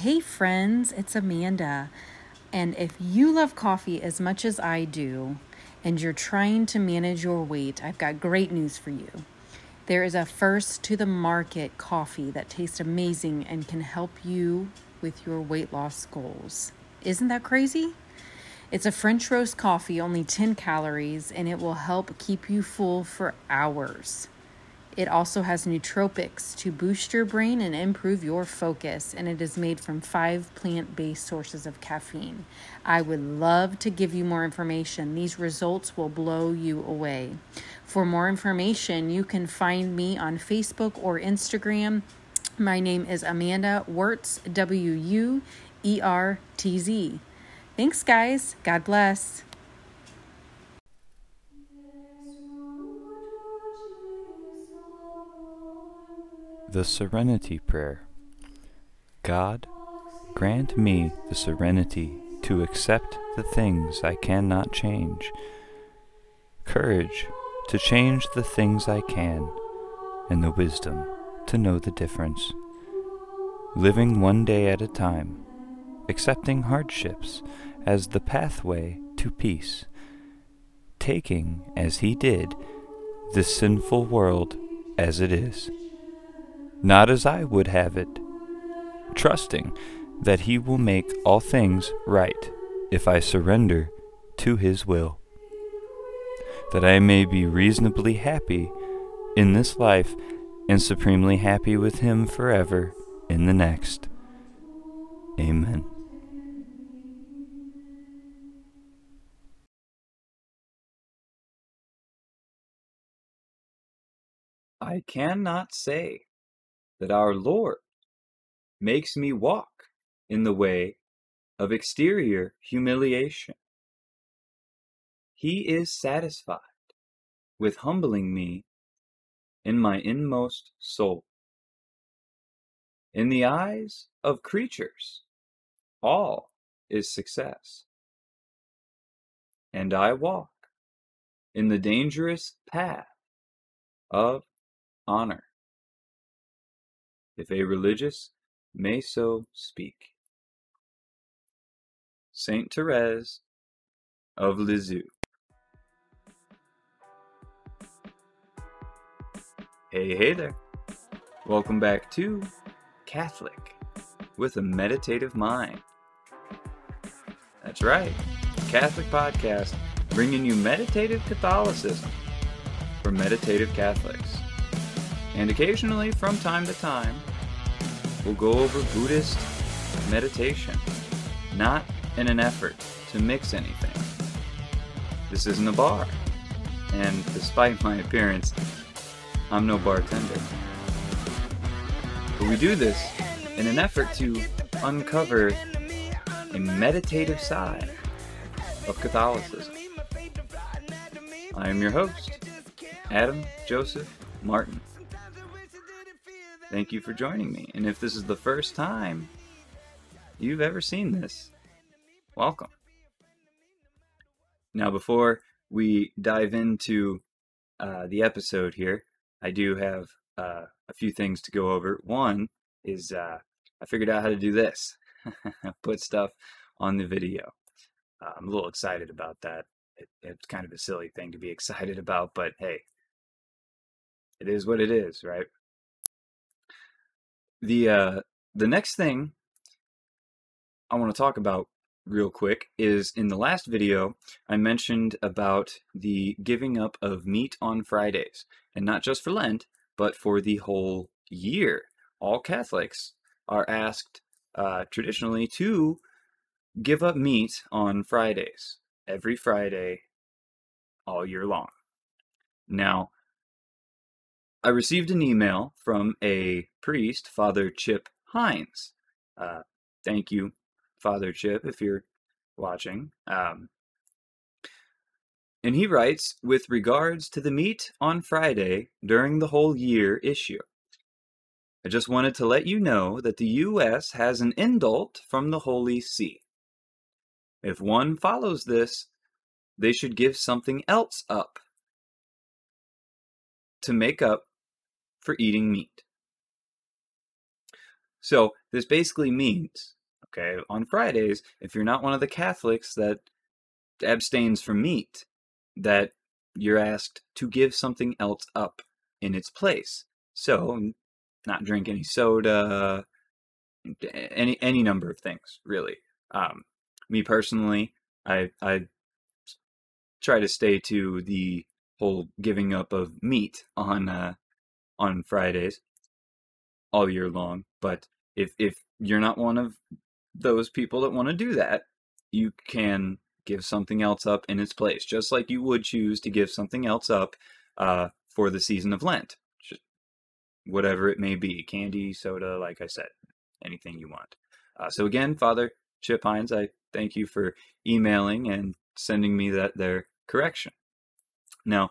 Hey, friends, it's Amanda. And if you love coffee as much as I do, and you're trying to manage your weight, I've got great news for you. There is a first to the market coffee that tastes amazing and can help you with your weight loss goals. Isn't that crazy? It's a French roast coffee, only 10 calories, and it will help keep you full for hours. It also has nootropics to boost your brain and improve your focus, and it is made from five plant based sources of caffeine. I would love to give you more information. These results will blow you away. For more information, you can find me on Facebook or Instagram. My name is Amanda Wuertz, W U E R T Z. Thanks, guys. God bless. The Serenity Prayer. God, grant me the serenity to accept the things I cannot change, courage to change the things I can, and the wisdom to know the difference. Living one day at a time, accepting hardships as the pathway to peace, taking, as he did, this sinful world as it is not as I would have it, trusting that He will make all things right if I surrender to His will, that I may be reasonably happy in this life and supremely happy with Him forever in the next. Amen. I cannot say that our Lord makes me walk in the way of exterior humiliation. He is satisfied with humbling me in my inmost soul. In the eyes of creatures, all is success. And I walk in the dangerous path of honor if a religious may so speak. Saint Therese of Lisieux. Hey, hey there. Welcome back to Catholic with a Meditative Mind. That's right, Catholic podcast bringing you meditative Catholicism for meditative Catholics. And occasionally, from time to time, we'll go over Buddhist meditation, not in an effort to mix anything. This isn't a bar, and despite my appearance, I'm no bartender. But we do this in an effort to uncover a meditative side of Catholicism. I am your host, Adam Joseph Martin. Thank you for joining me. And if this is the first time you've ever seen this, welcome. Now, before we dive into uh, the episode here, I do have uh, a few things to go over. One is uh, I figured out how to do this put stuff on the video. Uh, I'm a little excited about that. It, it's kind of a silly thing to be excited about, but hey, it is what it is, right? The uh, the next thing I want to talk about real quick is in the last video I mentioned about the giving up of meat on Fridays, and not just for Lent, but for the whole year. All Catholics are asked uh, traditionally to give up meat on Fridays, every Friday, all year long. Now, I received an email from a priest, Father Chip Hines. Uh, thank you, Father Chip, if you're watching. Um, and he writes with regards to the meat on Friday during the whole year issue. I just wanted to let you know that the U.S. has an indult from the Holy See. If one follows this, they should give something else up to make up for eating meat. So this basically means, okay, on Fridays, if you're not one of the Catholics that abstains from meat, that you're asked to give something else up in its place. So, not drink any soda, any any number of things, really. Um, me personally, I I try to stay to the whole giving up of meat on uh, on Fridays all year long. But if if you're not one of those people that want to do that, you can give something else up in its place, just like you would choose to give something else up uh, for the season of Lent, whatever it may be, candy, soda, like I said, anything you want. Uh, so again, Father Chip Hines, I thank you for emailing and sending me that their correction. Now,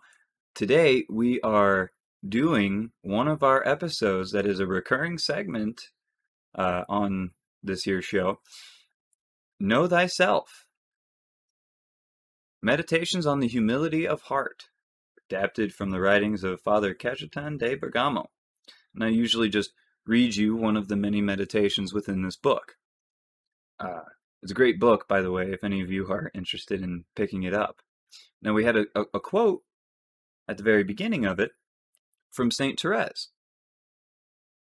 today we are doing one of our episodes that is a recurring segment uh, on this here show. Know thyself. Meditations on the humility of heart, adapted from the writings of Father Cajetan de Bergamo. And I usually just read you one of the many meditations within this book. Uh, it's a great book, by the way, if any of you are interested in picking it up. Now, we had a, a, a quote at the very beginning of it from St. Therese.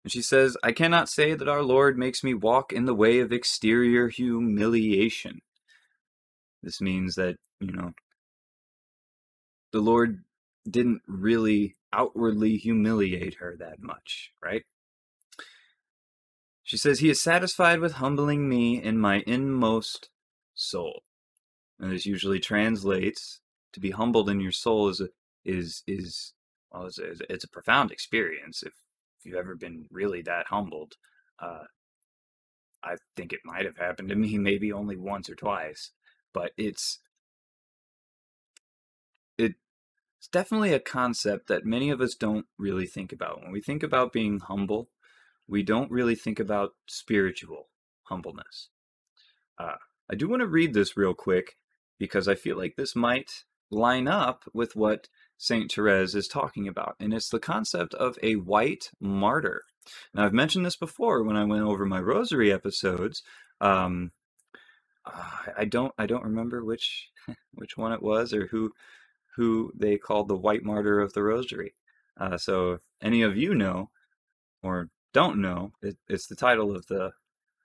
And she says, I cannot say that our Lord makes me walk in the way of exterior humiliation. This means that, you know, the Lord didn't really outwardly humiliate her that much, right? She says, He is satisfied with humbling me in my inmost soul. And this usually translates to be humbled in your soul is is is well, it's a, it's a profound experience if, if you've ever been really that humbled. Uh, I think it might have happened to me maybe only once or twice, but it's it it's definitely a concept that many of us don't really think about. When we think about being humble, we don't really think about spiritual humbleness. Uh, I do want to read this real quick because I feel like this might line up with what St. Therese is talking about, and it's the concept of a white martyr. Now, I've mentioned this before when I went over my rosary episodes. Um, I don't I don't remember which which one it was or who who they called the white martyr of the rosary. Uh, so, any of you know or don't know, it, it's the title of the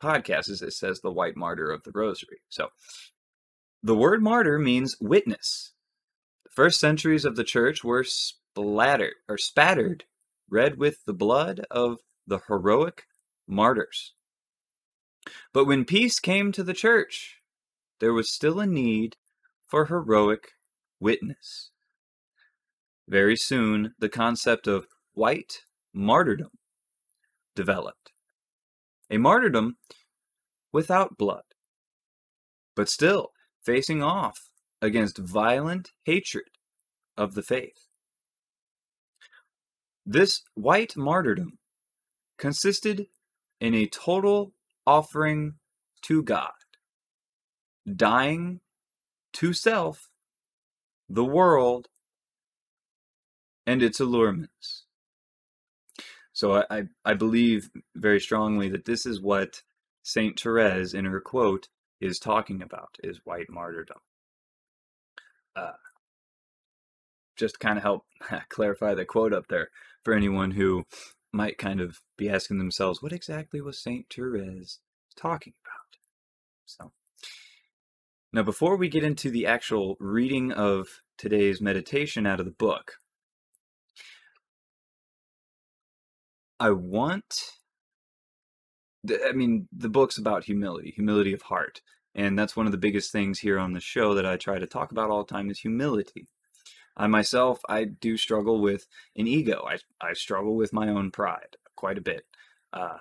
podcast. Is it says the white martyr of the rosary. So, the word martyr means witness First centuries of the church were splattered or spattered red with the blood of the heroic martyrs. But when peace came to the church, there was still a need for heroic witness. Very soon, the concept of white martyrdom developed. A martyrdom without blood, but still facing off against violent hatred of the faith. This white martyrdom consisted in a total offering to God, dying to self, the world, and its allurements. So I, I believe very strongly that this is what Saint Therese in her quote is talking about is white martyrdom uh, just kind of help clarify the quote up there for anyone who might kind of be asking themselves, what exactly was Saint Therese talking about? So, now before we get into the actual reading of today's meditation out of the book, I want. I mean, the book's about humility, humility of heart. And that's one of the biggest things here on the show that I try to talk about all the time is humility. I myself, I do struggle with an ego. I, I struggle with my own pride quite a bit. Uh,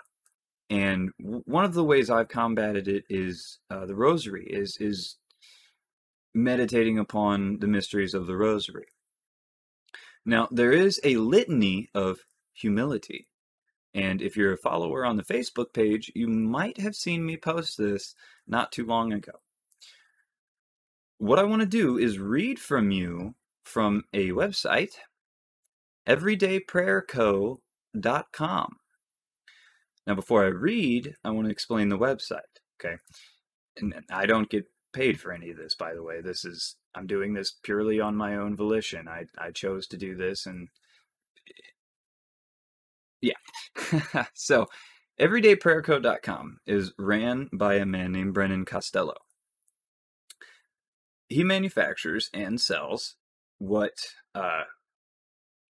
and w- one of the ways I've combated it is uh, the rosary, is, is meditating upon the mysteries of the rosary. Now, there is a litany of humility. And if you're a follower on the Facebook page, you might have seen me post this not too long ago. What I want to do is read from you from a website, everydayprayerco.com. Now, before I read, I want to explain the website. Okay. And I don't get paid for any of this, by the way. This is, I'm doing this purely on my own volition. I, I chose to do this and yeah. so, everydayprayerco.com is ran by a man named Brennan Costello. He manufactures and sells what uh,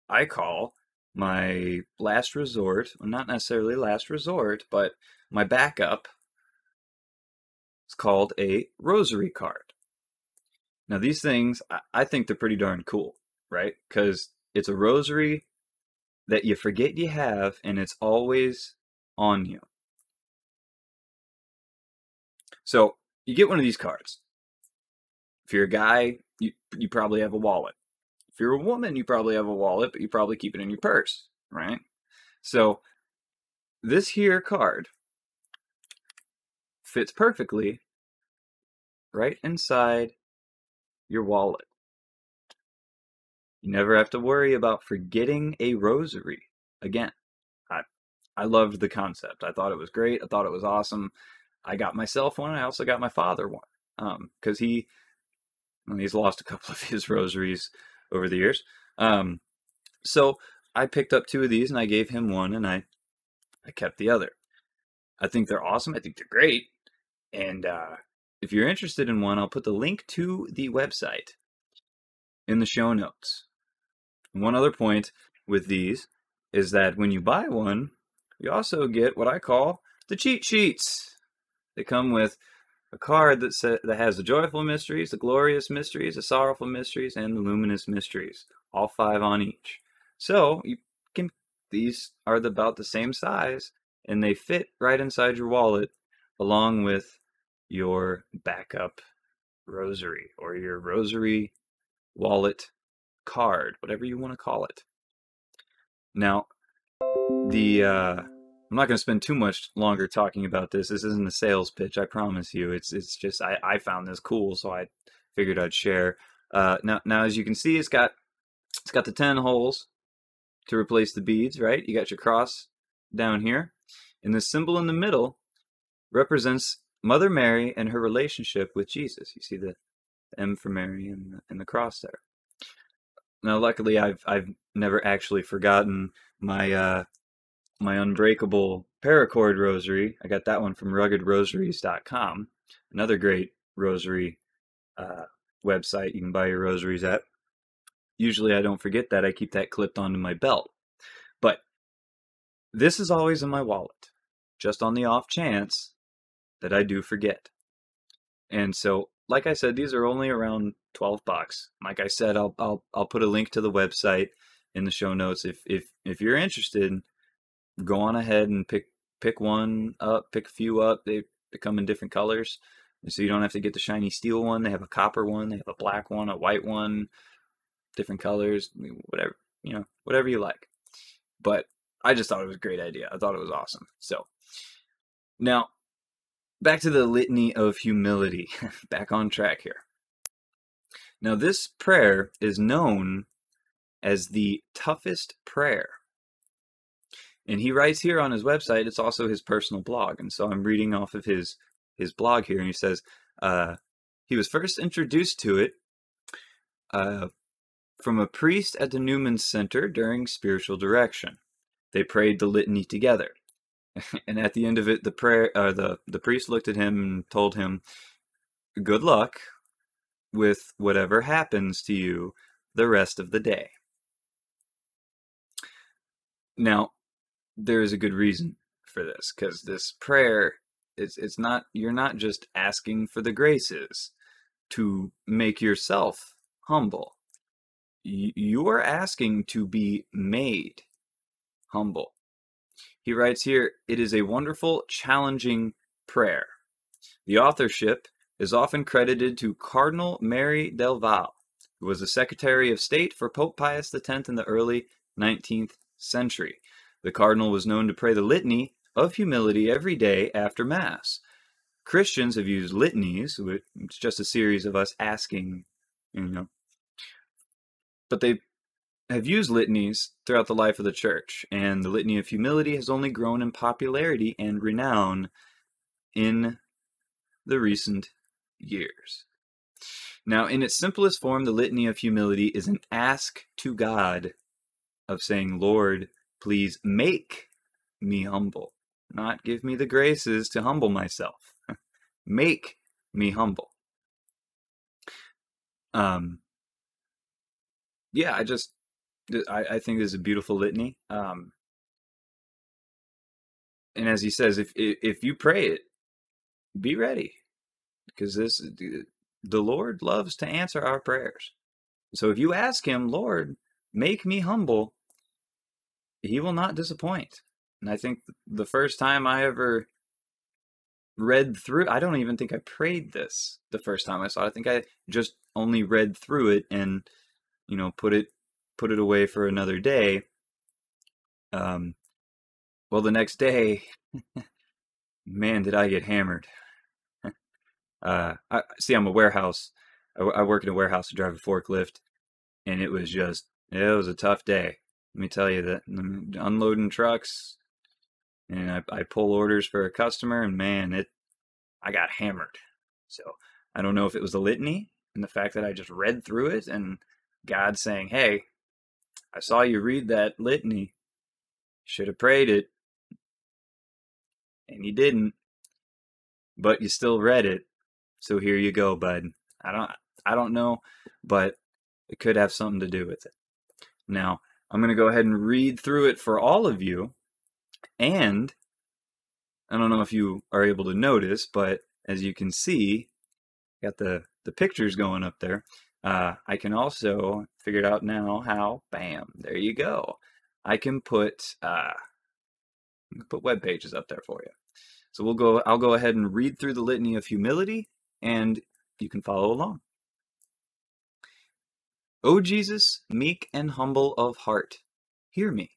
I call my last resort, well, not necessarily last resort, but my backup. It's called a rosary card. Now, these things, I think they're pretty darn cool, right? Because it's a rosary that you forget you have, and it's always on you. So, you get one of these cards. If you're a guy, you, you probably have a wallet. If you're a woman, you probably have a wallet, but you probably keep it in your purse, right? So this here card fits perfectly right inside your wallet. You never have to worry about forgetting a rosary again. I I loved the concept. I thought it was great. I thought it was awesome. I got myself one. I also got my father one because um, he well, he's lost a couple of his rosaries over the years. Um, so I picked up two of these and I gave him one and I, I kept the other. I think they're awesome. I think they're great. And uh, if you're interested in one, I'll put the link to the website in the show notes. One other point with these is that when you buy one, you also get what I call the cheat sheets. They come with a card that sa- that has the joyful mysteries, the glorious mysteries, the sorrowful mysteries, and the luminous mysteries, all five on each. So you can these are about the same size, and they fit right inside your wallet, along with your backup rosary or your rosary wallet card, whatever you want to call it. Now, the uh, I'm not going to spend too much longer talking about this. This isn't a sales pitch, I promise you. It's it's just I, I found this cool, so I figured I'd share. Uh, now now as you can see, it's got it's got the ten holes to replace the beads, right? You got your cross down here, and the symbol in the middle represents Mother Mary and her relationship with Jesus. You see the M for Mary and the, and the cross there. Now, luckily, I've I've never actually forgotten my uh, my unbreakable paracord rosary. I got that one from ruggedrosaries.com, another great rosary uh, website you can buy your rosaries at. Usually I don't forget that. I keep that clipped onto my belt. But this is always in my wallet, just on the off chance that I do forget. And so, like I said, these are only around 12 bucks. Like I said, I'll I'll I'll put a link to the website in the show notes if if if you're interested go on ahead and pick pick one up, pick a few up. They, they come in different colors. so you don't have to get the shiny steel one. They have a copper one, they have a black one, a white one, different colors, whatever, you know, whatever you like. But I just thought it was a great idea. I thought it was awesome. So now back to the litany of humility. back on track here. Now this prayer is known as the toughest prayer and he writes here on his website it's also his personal blog and so i'm reading off of his his blog here and he says uh, he was first introduced to it uh, from a priest at the newman center during spiritual direction they prayed the litany together and at the end of it the prayer uh, the the priest looked at him and told him good luck with whatever happens to you the rest of the day. Now there is a good reason for this because this prayer it's it's not you're not just asking for the graces to make yourself humble. You are asking to be made humble he writes here it is a wonderful challenging prayer the authorship is often credited to cardinal Merry del Val who was the secretary of state for pope pius x in the early 19th century the cardinal was known to pray the litany of humility every day after Mass. Christians have used litanies, it's just a series of us asking, you know. But they have used litanies throughout the life of the church, and the Litany of Humility has only grown in popularity and renown in the recent years. Now, in its simplest form, the Litany of Humility is an ask to God of saying, Lord, please make me humble, not give me the graces to humble myself. make me humble. Um, yeah, I just I, I think this is a beautiful litany. Um, and as he says, if if you pray it, be ready, because this the Lord loves to answer our prayers. So if you ask Him, Lord, make me humble, He will not disappoint. And I think the first time I ever read through, I don't even think I prayed this the first time I saw it. I think I just only read through it and you know put it put it away for another day. Um, well, the next day, man, did I get hammered. uh, I see. I'm a warehouse. I, I work in a warehouse to drive a forklift, and it was just it was a tough day. Let me tell you that unloading trucks, and I, I pull orders for a customer, and man, it I got hammered. So I don't know if it was a litany and the fact that I just read through it and God saying, "Hey, I saw you read that litany. Should have prayed it. And you didn't. But you still read it. So here you go, bud. I don't I don't know, but it could have something to do with it. Now, I'm going to go ahead and read through it for all of you. And I don't know if you are able to notice, but as you can see, got the the pictures going up there. Uh, I can also figure it out now how, bam, there you go. I can put, uh, put web pages up there for you. So we'll go, I'll go ahead and read through the litany of humility and you can follow along. O Jesus, meek and humble of heart, hear me.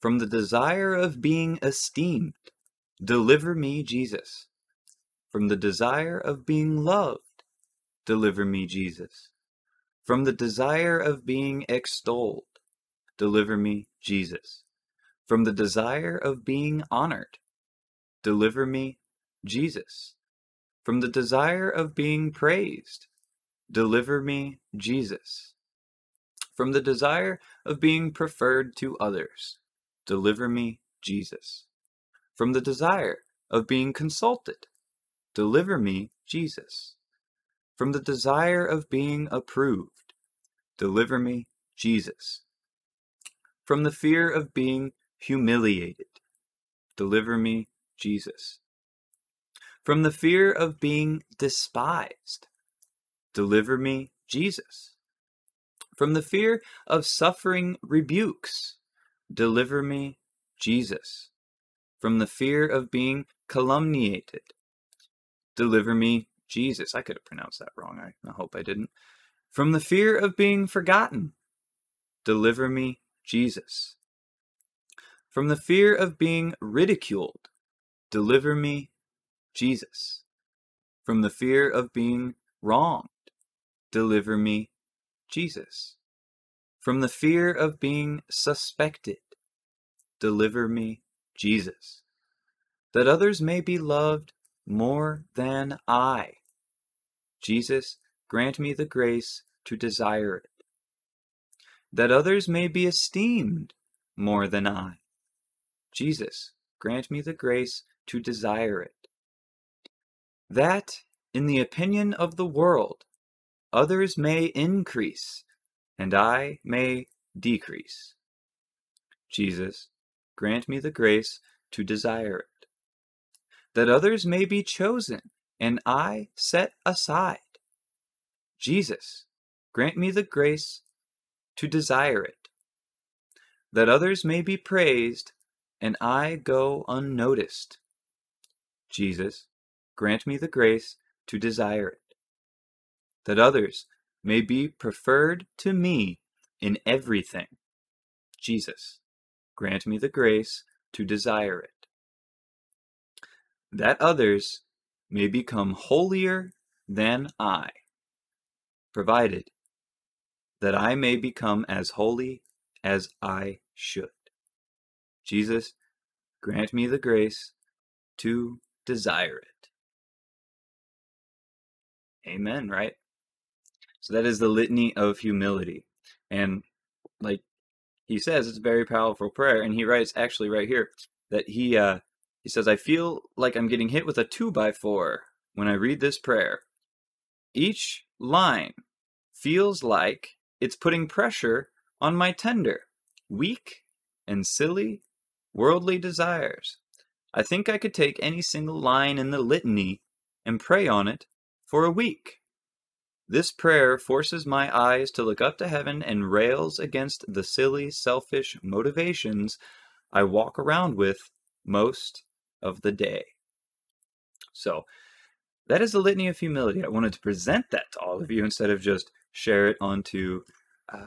From the desire of being esteemed, deliver me, Jesus. From the desire of being loved, Deliver me, Jesus. From the desire of being extolled, deliver me, Jesus. From the desire of being honored, deliver me, Jesus. From the desire of being praised, deliver me, Jesus. From the desire of being preferred to others, deliver me, Jesus. From the desire of being consulted, deliver me, Jesus from the desire of being approved. Deliver me, Jesus. From the fear of being humiliated. Deliver me, Jesus. From the fear of being despised. Deliver me, Jesus. From the fear of suffering rebukes. Deliver me, Jesus. From the fear of being calumniated. Deliver me, Jesus, I could have pronounced that wrong. I, I hope I didn't. From the fear of being forgotten, deliver me, Jesus. From the fear of being ridiculed, deliver me, Jesus. From the fear of being wronged, deliver me, Jesus. From the fear of being suspected, deliver me, Jesus. That others may be loved more than I, Jesus, grant me the grace to desire it, that others may be esteemed more than I. Jesus, grant me the grace to desire it, that, in the opinion of the world, others may increase and I may decrease. Jesus, grant me the grace to desire it, that others may be chosen and I set aside. Jesus, grant me the grace to desire it, that others may be praised and I go unnoticed. Jesus, grant me the grace to desire it, that others may be preferred to me in everything. Jesus, grant me the grace to desire it, that others may become holier than I, provided that I may become as holy as I should. Jesus, grant me the grace to desire it. Amen, right? So that is the litany of humility. And like he says, it's a very powerful prayer. And he writes actually right here that he uh he says, I feel like I'm getting hit with a two by four when I read this prayer. Each line feels like it's putting pressure on my tender, weak, and silly worldly desires. I think I could take any single line in the litany and pray on it for a week. This prayer forces my eyes to look up to heaven and rails against the silly, selfish motivations I walk around with most of the day. So, that is the litany of humility. I wanted to present that to all of you instead of just share it onto uh,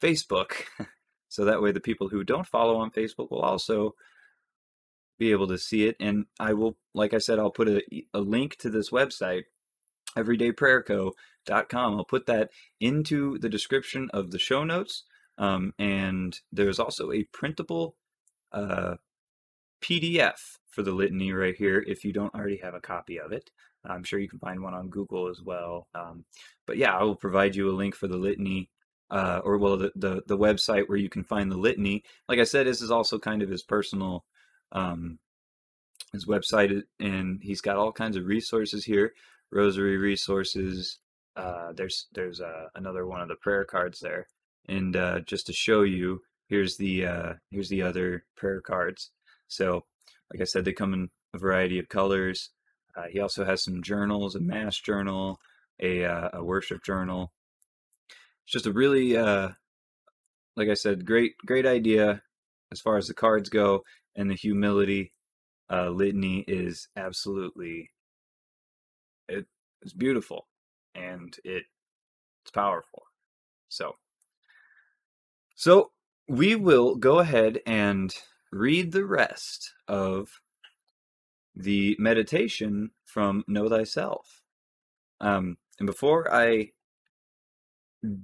Facebook. so that way, the people who don't follow on Facebook will also be able to see it. And I will, like I said, I'll put a, a link to this website everydayprayerco.com. I'll put that into the description of the show notes. Um, and there's also a printable uh, PDF for the litany right here if you don't already have a copy of it. I'm sure you can find one on Google as well. Um, but yeah, I will provide you a link for the litany. Uh, or well, the, the, the website where you can find the litany. Like I said, this is also kind of his personal um, his website, and he's got all kinds of resources here rosary resources. Uh, there's there's uh, another one of the prayer cards there, and uh, just to show you, here's the uh, here's the other prayer cards. So, like I said, they come in a variety of colors. Uh, he also has some journals, a mass journal, a uh, a worship journal. It's just a really, like I said, great great idea as far as the cards go, and the humility litany is absolutely it is beautiful and it it's powerful. So so we will go ahead and read the rest of the meditation from Know Thyself. Um, and before I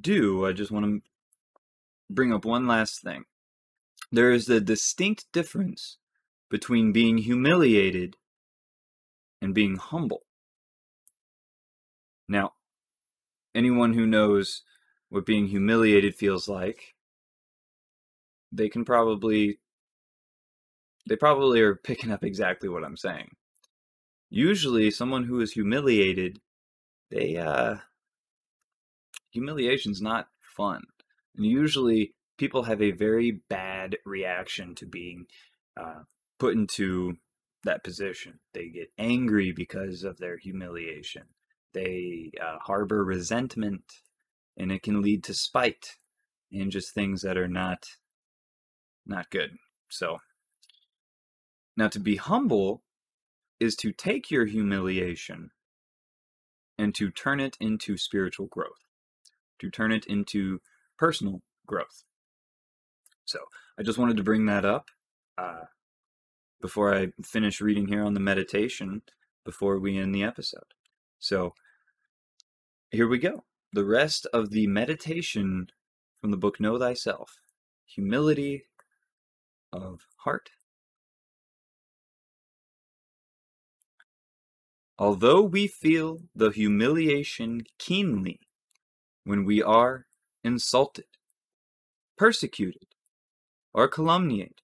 do, I just want to bring up one last thing. There is a distinct difference between being humiliated and being humble. Now, anyone who knows what being humiliated feels like, they can probably they probably are picking up exactly what I'm saying. Usually someone who is humiliated, they uh humiliation's not fun. And usually people have a very bad reaction to being uh, put into that position. They get angry because of their humiliation they uh, harbor resentment and it can lead to spite and just things that are not not good so now to be humble is to take your humiliation and to turn it into spiritual growth to turn it into personal growth so i just wanted to bring that up uh, before i finish reading here on the meditation before we end the episode so here we go. The rest of the meditation from the book Know Thyself Humility of Heart. Although we feel the humiliation keenly when we are insulted, persecuted, or calumniated,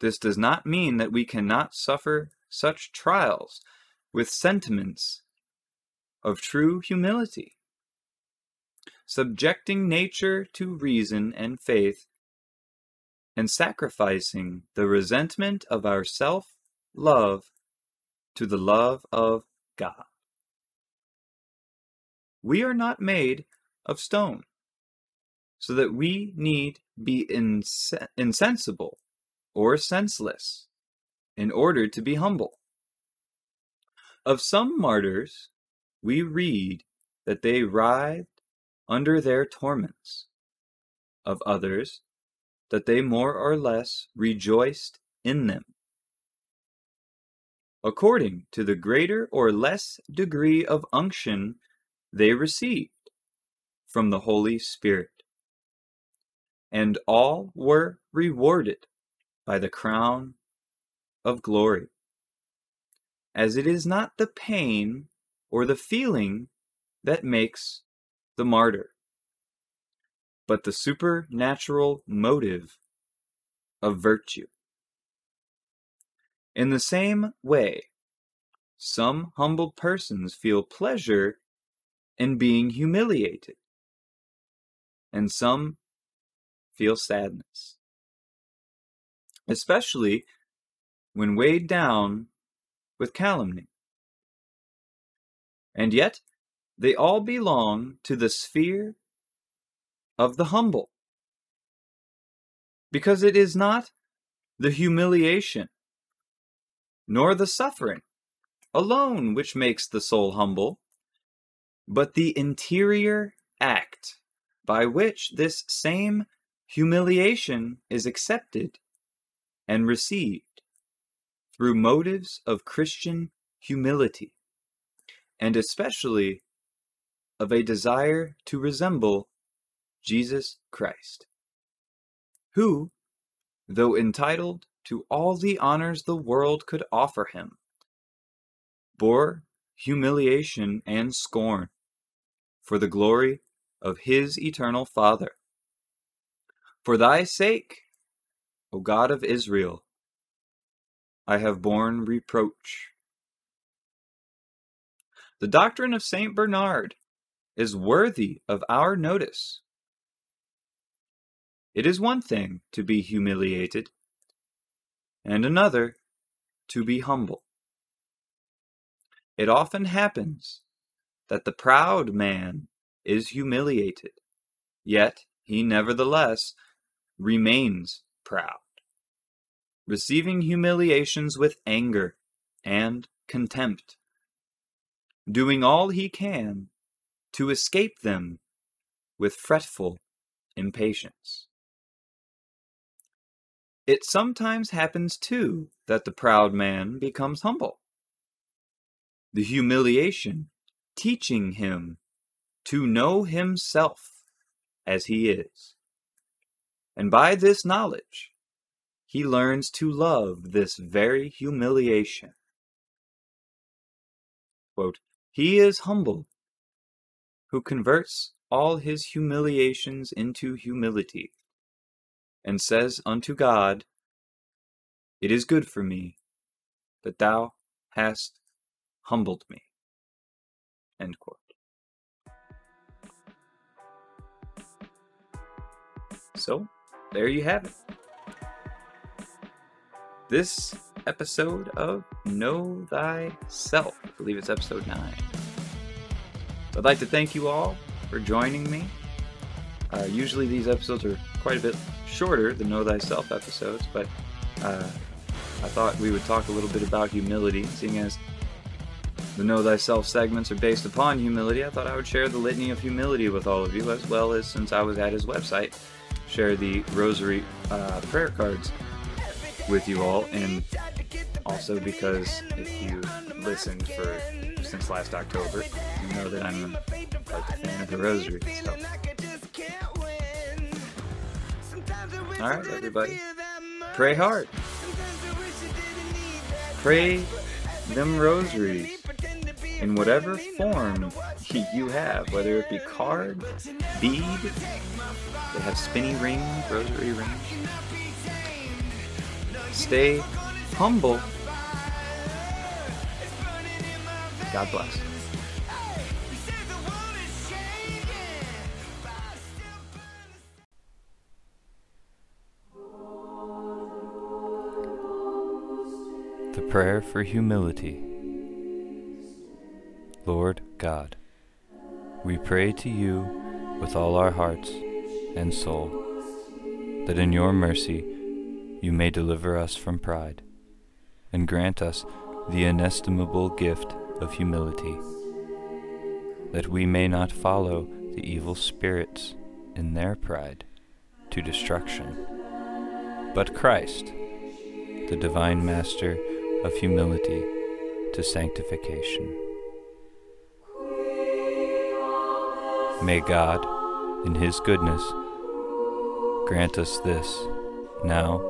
this does not mean that we cannot suffer such trials with sentiments of true humility. Subjecting nature to reason and faith, and sacrificing the resentment of our self love to the love of God. We are not made of stone, so that we need be ins- insensible or senseless in order to be humble. Of some martyrs, we read that they writhed under their torments, of others, that they more or less rejoiced in them. According to the greater or less degree of unction they received, from the Holy Spirit. And all were rewarded by the crown of glory. As it is not the pain or the feeling that makes the martyr, but the supernatural motive of virtue. In the same way, some humble persons feel pleasure in being humiliated, and some feel sadness, especially when weighed down with calumny. And yet, they all belong to the sphere of the humble. Because it is not the humiliation, nor the suffering alone which makes the soul humble, but the interior act by which this same humiliation is accepted and received through motives of Christian humility, and especially of a desire to resemble Jesus Christ, who, though entitled to all the honors the world could offer him, bore humiliation and scorn for the glory of his eternal Father. For thy sake, O God of Israel, I have borne reproach. The doctrine of Saint Bernard is worthy of our notice. It is one thing to be humiliated, and another to be humble. It often happens that the proud man is humiliated, yet he nevertheless remains proud, receiving humiliations with anger and contempt, doing all he can to escape them with fretful impatience. It sometimes happens, too, that the proud man becomes humble. The humiliation teaching him to know himself as he is. And by this knowledge, he learns to love this very humiliation. Quote, he is humble who converts all his humiliations into humility and says unto God, It is good for me that thou hast humbled me. End quote. So, there you have it. This episode of Know Thyself. I believe it's episode 9. I'd like to thank you all for joining me. Uh, usually these episodes are quite a bit shorter than Know Thyself episodes, but uh, I thought we would talk a little bit about humility, seeing as the Know Thyself segments are based upon humility. I thought I would share the litany of humility with all of you, as well as since I was at his website, share the Rosary uh, prayer cards with you all, and also because if you listened for since last October, you know that I'm a, a fan of the Rosary. So. All right, everybody. Pray hard. Pray them rosaries in whatever form you have, whether it be card, bead, they have spinny ring, rosary ring. Stay humble. God bless. The Prayer for Humility. Lord God, we pray to you with all our hearts and soul, that in your mercy you may deliver us from pride, and grant us the inestimable gift of humility, that we may not follow the evil spirits in their pride to destruction, but Christ, the divine Master of humility to sanctification. May God, in His goodness, grant us this now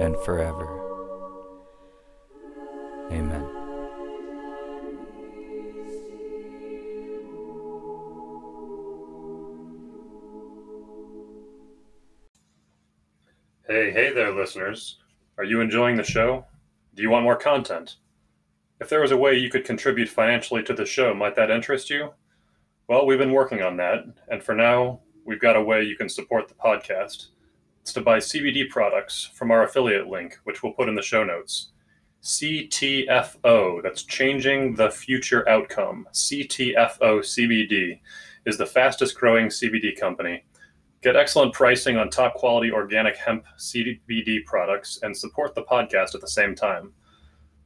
and forever. Amen. Hey, hey there, listeners. Are you enjoying the show? Do you want more content? If there was a way you could contribute financially to the show, might that interest you? Well, we've been working on that, and for now, we've got a way you can support the podcast. It's to buy CBD products from our affiliate link, which we'll put in the show notes. CTFO, that's Changing the Future Outcome. CTFO CBD is the fastest growing CBD company. Get excellent pricing on top quality organic hemp CBD products and support the podcast at the same time.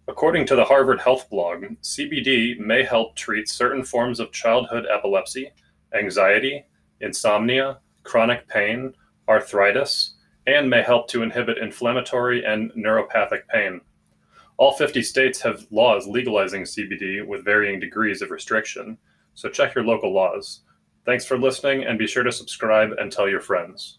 According to the Harvard Health blog, CBD may help treat certain forms of childhood epilepsy, anxiety, insomnia, chronic pain, arthritis, and may help to inhibit inflammatory and neuropathic pain. All 50 states have laws legalizing CBD with varying degrees of restriction, so check your local laws. Thanks for listening and be sure to subscribe and tell your friends.